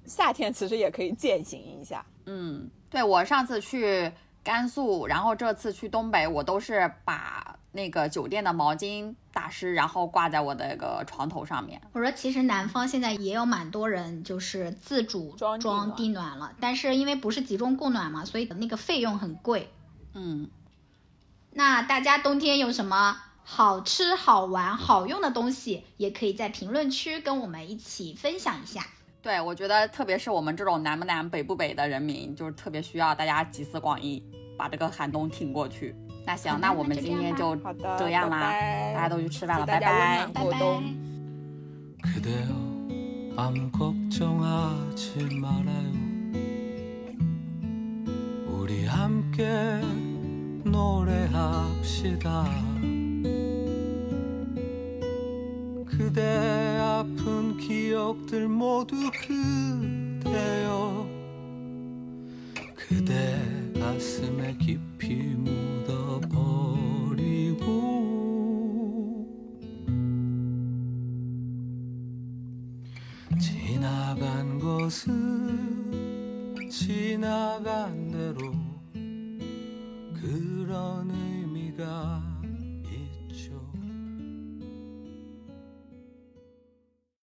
Speaker 4: 夏天其实也可以践行一下。
Speaker 1: 嗯，对我上次去甘肃，然后这次去东北，我都是把那个酒店的毛巾打湿，然后挂在我的那个床头上面。
Speaker 3: 我说其实南方现在也有蛮多人就是自主
Speaker 4: 装地暖
Speaker 3: 装地暖了，但是因为不是集中供暖嘛，所以那个费用很贵。
Speaker 1: 嗯，
Speaker 3: 那大家冬天有什么好吃、好玩、好用的东西，也可以在评论区跟我们一起分享一下。
Speaker 1: 对，我觉得特别是我们这种南不南北不北的人民，就是特别需要大家集思广益，把这个寒冬挺过去。那行，
Speaker 3: 好的
Speaker 1: 那我们
Speaker 3: 那就这样
Speaker 1: 今天就
Speaker 4: 好的，
Speaker 1: 这样啦，
Speaker 4: 拜拜
Speaker 1: 大家都去吃饭了，
Speaker 4: 祝大
Speaker 1: 拜拜
Speaker 4: 家温暖。
Speaker 3: 拜拜。
Speaker 4: 过冬。
Speaker 5: 그대여 아무 걱정하지 말아요 우리 함께 노래합시다 그대 아픈 기억들 모두 그대여 그대 가슴에 깊이 묻어버리고 지나간 것은 지나간 대로 그런 의미가